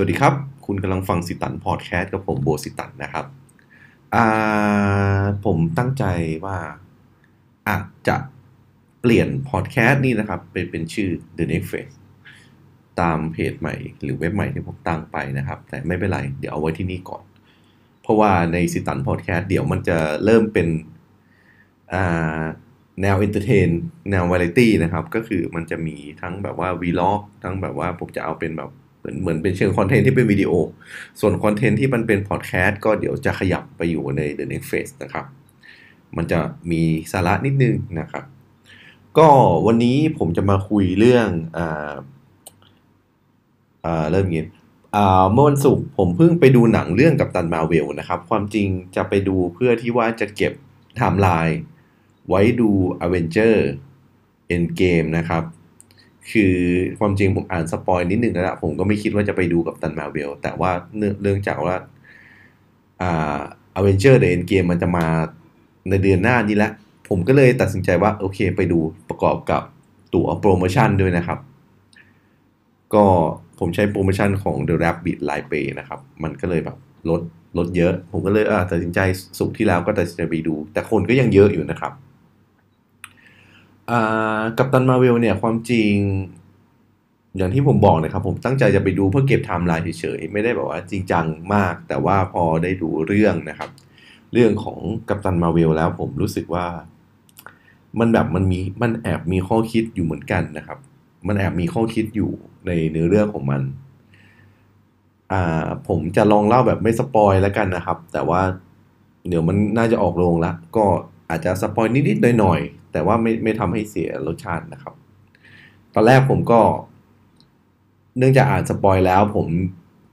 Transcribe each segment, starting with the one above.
สวัสดีครับ คุณกำลังฟังสิตันพอดแคสต์กับผมโบสิตันนะครับ ผมตั้งใจว่าอาจจะเปลี่ยนพอดแคสต์นี่นะครับเป็นเป็นชื่อ The Next Phase ตามเพจใหม่หรือเว็บใหม่ที่ผมตั้งไปนะครับ แต่ไม่เป็นไรเดี๋ยวเอาไว้ที่นี่ก่อน เพราะว่าในสิตันพอดแคสต์เดี๋ยวมันจะเริ่มเป็นแนว entertain แนววาไรตี้นะครับ ก็คือมันจะมีทั้งแบบว่า vlog ทั้งแบบว่าผมจะเอาเป็นแบบ เหมือนเหมือนเป็นเชิง content ที่เป็นวิดีโอ ส่วน content ที่มันเป็นพอดแคสต์ก็เดี๋ยวจะขยับไปอยู่ใน The Next Phase นะครับ มันจะมีสาระนิดนึงนะครับ ก็วันนี้ผมจะมาคุยเรื่องอ่าอ่าเริ่มงี้เมื่อวันศุกร์ผมเพิ่งไปดูหนังเรื่อง Captain Marvel นะครับ ความจริงจะไปดูเพื่อที่ว่าจะเก็บไทม์ไลน์ไว้ดู Avenger Endgame นะครับ คือความจริงผมอ่าน spoil นิดหนึ่งแล้วละผมก็ไม่คิดว่าจะไปดู Captain Marvel แต่ว่าเรื่องจากว่าอ่า Avengers Endgame มันจะมาในเดือนหน้านี้แล้ว ผมก็เลยตัดสินใจว่า โอเคไปดูประกอบกับตั๋วโปรโมชั่นด้วยนะครับ ก็ผมใช้โปรโมชั่นของ The Rabbit Line Pay นะครับ มันก็เลยแบบลดลดเยอะ ผมก็เลยตัดสินใจศุกร์ที่แล้วก็ตัดสินใจไปดู แต่คนก็ยังเยอะอยู่นะครับ Captain Marvel เนี่ยความจริง อย่างที่ผมบอกนะครับ ผมตั้งใจจะไปดูเพื่อเก็บไทม์ไลน์เฉยๆ ไม่ได้แบบว่าจริงจังมาก แต่ว่าพอได้ดูเรื่องนะครับ เรื่องของ Captain Marvel แล้วผมรู้สึกว่า มันแบบมันมีมันแอบมีข้อคิดอยู่เหมือนกันนะครับ มันแอบมีข้อคิดอยู่ในเนื้อเรื่องของมันอ่าผมจะลองเล่าแบบไม่ spoil แล้วกันนะครับ แต่ว่าเดี๋ยวมันน่าจะออกโรงละก็ อาจจะ spoil นิดๆหน่อยๆแต่ว่าไม่ไม่ทำให้เสียรสชาตินะครับ ตอนแรกผมก็ เนื่องจากอ่าน spoil แล้ว ผม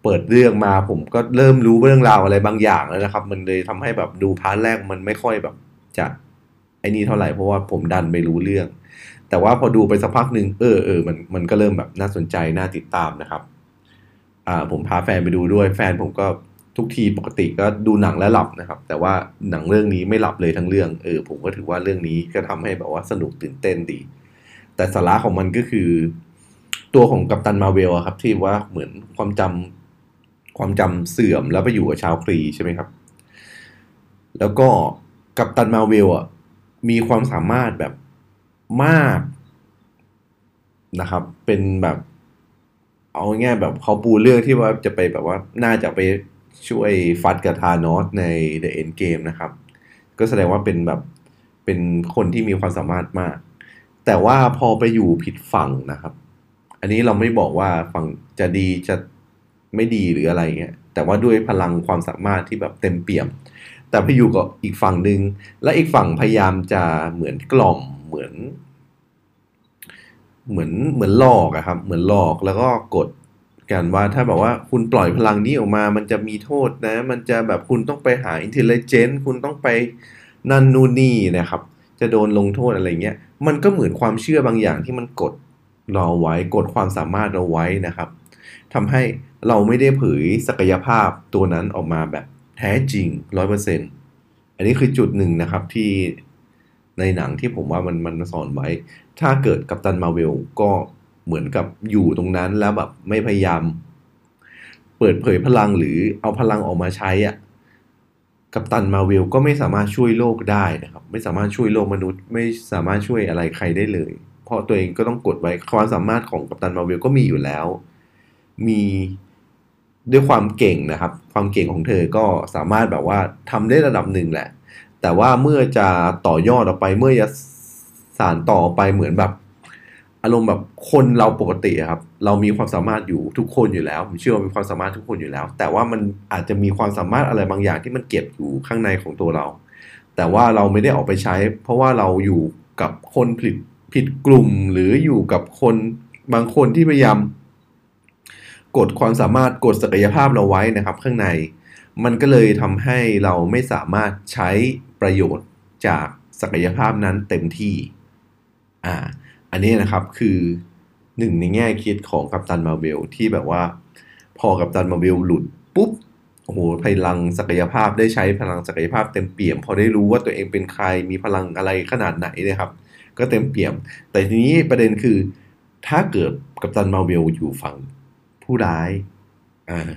เปิดเรื่องมา ผมก็เริ่มรู้เรื่องราวอะไรบางอย่างแล้วนะครับ มันเลยทำให้แบบดู part แรกมันไม่ค่อยแบบจะไอ้นี่เท่าไหร่เพราะว่าผมดันไปรู้เรื่อง แต่ว่าพอดูไปสักพักหนึ่งเออเออมันมันก็เริ่มแบบน่าสนใจน่าติดตามนะครับ อ่าผมพาแฟนไปดูด้วย แฟนผมก็ ทุกทีปกติก็ดูหนังแล้วหลับนะครับ แต่ว่าหนังเรื่องนี้ไม่หลับเลยทั้งเรื่องเออผมก็ถือว่าเรื่องนี้ก็ทำให้แบบว่าสนุกตื่นเต้นดี แต่สาระของมันก็คือ ตัวของกัปตันมาเวลครับ ที่ว่าเหมือนความจำความจำเสื่อมแล้วไปอยู่กับชาวครีใช่ไหมครับ แล้วก็กัปตันมาเวลอะมีความสามารถแบบมากนะครับ เป็นแบบ เอาง่ายแบบเขาปูเรื่องที่ว่าจะไปแบบว่าน่าจะไป ช่วยฟัดกับทานอสใน The End Game นะครับ ก็แสดงว่าเป็นแบบเป็นคนที่มีความสามารถมาก แต่ว่าพอไปอยู่ผิดฝั่งนะครับ อันนี้เราไม่บอกว่าฝั่งจะดีจะไม่ดีหรืออะไรเงี้ยแต่ว่าด้วยพลังความสามารถที่แบบเต็มเปี่ยม แต่ไปอยู่กับอีกฝั่งหนึ่งและอีกฝั่งพยายามจะเหมือนกล่อมเหมือน เหมือนเหมือนหลอกอะครับ เหมือนหลอกแล้วก็กด กันว่าถ้าบอกว่าคุณปล่อยพลังนี้ออกมา มันจะมีโทษนะ มันจะแบบคุณต้องไปหาอินเทลเจนต์คุณต้องไปนันนูนี่นะครับ จะโดนลงโทษอะไรเงี้ย มันก็เหมือนความเชื่อบางอย่างที่มันกดเราไว้กดความสามารถเราไว้นะครับทำให้เราไม่ได้เผยศักยภาพตัวนั้นออกมาแบบแท้จริงร้อยเปอร์เซ็นต์อันนี้คือจุดหนึ่งนะครับที่ในหนังที่ผมว่ามันมันสอนไว้ ถ้าเกิดกัปตันมาเวลก็ เหมือนกับอยู่ตรงนั้นแล้วแบบไม่พยายาม เปิดเผยพลังหรือเอาพลังออกมาใช้อะกัปตันมาเวลก็ไม่สามารถช่วยโลกได้นะครับ ไม่สามารถช่วยโลกมนุษย์ ไม่สามารถช่วยอะไรใครได้เลย เพราะตัวเองก็ต้องกดไว้ความสามารถของกัปตันมาเวลก็มีอยู่แล้ว มีด้วยความเก่งนะครับ ความเก่งของเธอก็สามารถแบบว่าทำได้ระดับหนึ่งแหละ แต่ว่าเมื่อจะต่อยอดออกไปเมื่อจะสานต่อไปเหมือนแบบ อารมณ์แบบคนเราปกติครับ เรามีความสามารถอยู่ทุกคนอยู่แล้ว ผมเชื่อว่ามีความสามารถทุกคนอยู่แล้ว แต่ว่ามันอาจจะมีความสามารถอะไรบางอย่างที่มันเก็บอยู่ข้างในของตัวเรา แต่ว่าเราไม่ได้ออกไปใช้ เพราะว่าเราอยู่กับคนผิดผิดกลุ่ม หรืออยู่กับคนบางคนที่พยายามกดความสามารถกดศักยภาพเราไว้นะครับ ข้างใน มันก็เลยทำให้เราไม่สามารถใช้ประโยชน์จากศักยภาพนั้นเต็มที่อ่า อันนี้นะครับคือหนึ่งในแง่คิดของกัปตันมาเวลที่แบบว่า พอกัปตันมาเวลหลุดปุ๊บโอ้โหพลังศักยภาพได้ใช้พลังศักยภาพเต็มเปี่ยม พอได้รู้ว่าตัวเองเป็นใครมีพลังอะไรขนาดไหนนะครับ ก็เต็มเปี่ยม แต่ทีนี้ประเด็นคือ ถ้าเกิดกัปตันมาเวลอยู่ฝั่งผู้ร้ายอ่า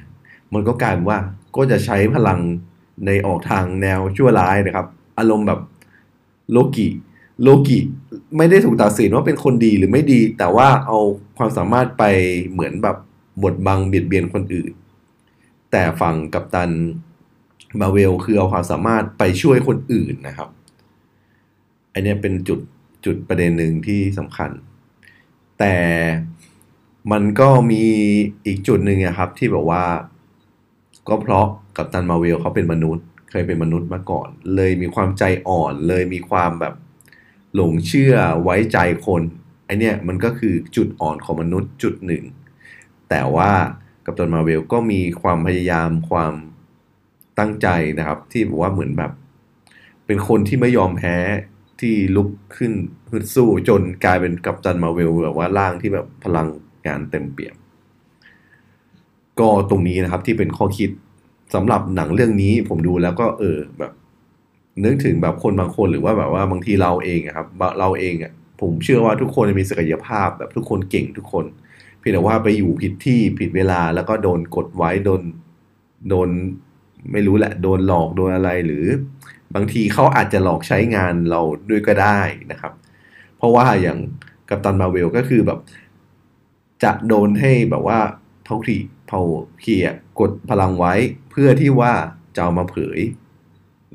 มันก็กลายเป็นว่าก็จะใช้พลังในออกทางแนวชั่วร้ายนะครับ อารมณ์แบบโลกิ โลกิไม่ได้ถูกตัดสินว่าเป็นคนดีหรือไม่ดี แต่ว่าเอาความสามารถไปเหมือนแบบบดบังเบียดเบียนคนอื่น แต่ฝั่งกัปตันมาเวลคือเอาความสามารถไปช่วยคนอื่นนะครับ อันนี้เป็นจุดจุดประเด็นหนึ่งที่สำคัญ แต่มันก็มีอีกจุดหนึ่งนะครับที่แบบว่า ก็เพราะกัปตันมาเวลเขาเป็นมนุษย์ เคยเป็นมนุษย์มาก่อน เลยมีความใจอ่อนเลยมีความแบบ หลงเชื่อไว้ใจคนไอเนี้ยมันก็คือจุดอ่อนของมนุษย์จุดหนึ่ง แต่ว่ากัปตันมาเวลก็มีความพยายามความตั้งใจนะครับ ที่บอกว่าเหมือนแบบ เป็นคนที่ไม่ยอมแพ้ที่ลุกขึ้นฮึดสู้จนกลายเป็นกัปตันมาเวลแบบว่าร่างที่แบบพลังงานเต็มเปี่ยม ก็ตรงนี้นะครับที่เป็นข้อคิดสำหรับหนังเรื่องนี้ผมดูแล้วก็เออแบบ นึกถึงแบบคนบางคนหรือว่าแบบว่าบางทีเราเองครับเราเองอะผมเชื่อว่าทุกคนมีศักยภาพแบบทุกคนเก่งทุกคนเพียงแต่ว่าไปอยู่ผิดที่ผิดเวลาแล้วก็โดนกดไว้โดนโดนไม่รู้แหละโดนหลอกโดนอะไรหรือบางทีเขาอาจจะหลอกใช้งานเราด้วยก็ได้นะครับ เพราะว่าอย่างกัปตันมาเวลก็คือแบบ จะโดนให้แบบว่าเผาขีเผาเขียกดพลังไว้เพื่อที่ว่าจะเอามาเผย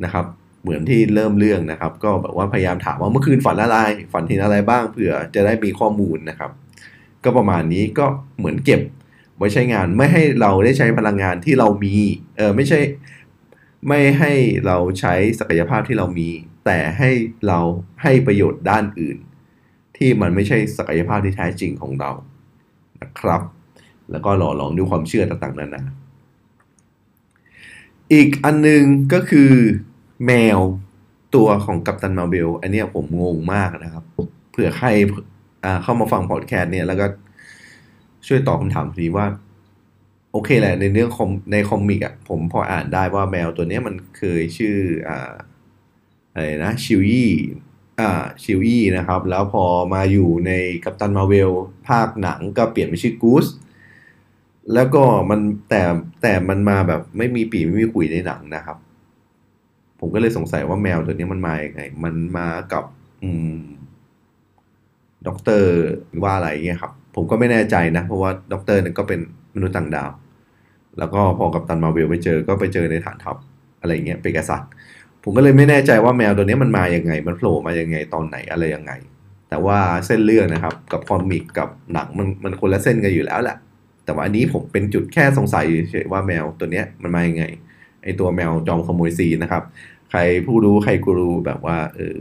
นะครับ เหมือนที่เริ่มเรื่องนะครับ ก็แบบว่าพยายามถามว่าเมื่อคืนฝันอะไร ฝันเห็นอะไรบ้างเผื่อจะได้มีข้อมูลนะครับ ก็ประมาณนี้ก็เหมือนเก็บไว้ใช้งานไม่ให้เราได้ใช้พลังงานที่เรามีเออไม่ใช่ไม่ให้เราใช้ศักยภาพที่เรามี แต่ให้เราให้ประโยชน์ด้านอื่น ที่มันไม่ใช่ศักยภาพที่แท้จริงของเรานะครับ แล้วก็หล่อหลอมด้วยความเชื่อต่างๆนานาอีกอันนึงก็คือ แมวตัวของกัปตันมาเบล อันนี้ผมงงมากนะครับ เผื่อใครเข้ามาฟังพอดแคสต์เนี่ยแล้วก็ช่วยตอบคำถามทีว่า โอเคแหละ ในเรื่องคอมในคอมิกอะผมพออ่านได้ว่าแมวตัวนี้มันเคยชื่ออ่าอะไรนะชิวยี่อ่าชิวยี่นะครับ แล้วพอมาอยู่ในกัปตันมาเวลภาคหนังก็เปลี่ยนเป็นชื่อกูสแล้วก็มันแต่แต่มันมาแบบไม่มีปีไม่มีขุยในหนังนะครับ ผมก็เลยสงสัยว่าแมวตัวนี้มันมาอย่างไง มันมากับอืมด็อกเตอร์ว่าอะไรเงี้ยครับ ผมก็ไม่แน่ใจนะ เพราะว่าด็อกเตอร์นี่ก็เป็นมนุษย์ต่างดาว แล้วก็พอ Captain Marvel ไปเจอก็ไปเจอในฐานทัพอะไรเงี้ยเปกัสัตผมก็เลยไม่แน่ใจว่าแมวตัวนี้มันมาอย่างไง มันโผล่มาอย่างไงตอนไหนอะไรยังไง แต่ว่าเส้นเรื่องนะครับ กับ comic กับหนังมันมันคนละเส้นกันอยู่แล้วแหละแต่ว่าอันนี้ผมเป็นจุดแค่สงสัยเฉยว่าแมวตัวเนี้ยมันมาอย่างไง ไอ้ตัวแมวจอมขโมย scene นะครับ ใครผู้รู้ใครกูรูแบบว่าเออ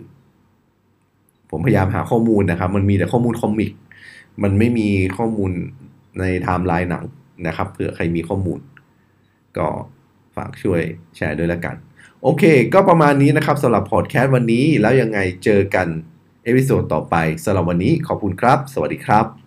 ผมพยายามหาข้อมูลนะครับ มันมีแต่ข้อมูล comic มันไม่มีข้อมูลในไทม์ไลน์หนังนะครับเผื่อใครมีข้อมูล ก็ฝากช่วยแชร์ด้วยละกัน โอเค ก็ประมาณนี้นะครับสำหรับพอดแคสต์วันนี้แล้วยังไงเจอกัน episode ต่อไปสำหรับวันนี้ขอบคุณครับ สวัสดีครับ